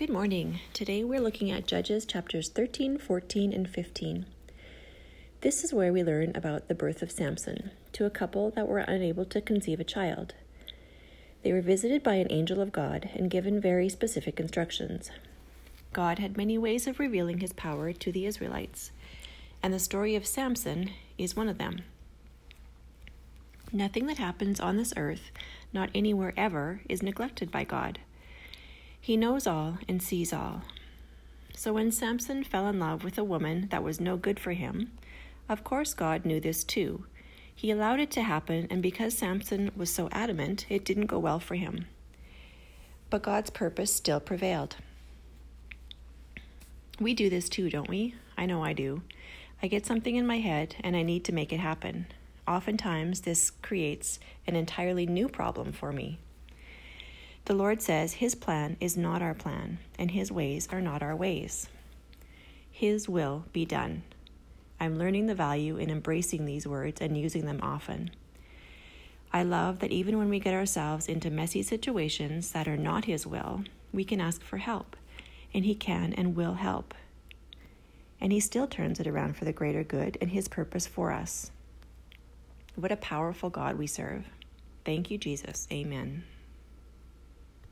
Good morning. Today we're looking at Judges chapters 13, 14, and 15. This is where we learn about the birth of Samson to a couple that were unable to conceive a child. They were visited by an angel of God and given very specific instructions. God had many ways of revealing his power to the Israelites, and the story of Samson is one of them. Nothing that happens on this earth, not anywhere ever, is neglected by God. He knows all and sees all. So when Samson fell in love with a woman that was no good for him, of course God knew this too. He allowed it to happen, and because Samson was so adamant, it didn't go well for him. But God's purpose still prevailed. We do this too, don't we? I know I do. I get something in my head and I need to make it happen. Oftentimes, this creates an entirely new problem for me. The Lord says His plan is not our plan, and His ways are not our ways. His will be done. I'm learning the value in embracing these words and using them often. I love that even when we get ourselves into messy situations that are not His will, we can ask for help, and He can and will help. And He still turns it around for the greater good and His purpose for us. What a powerful God we serve. Thank you, Jesus. Amen.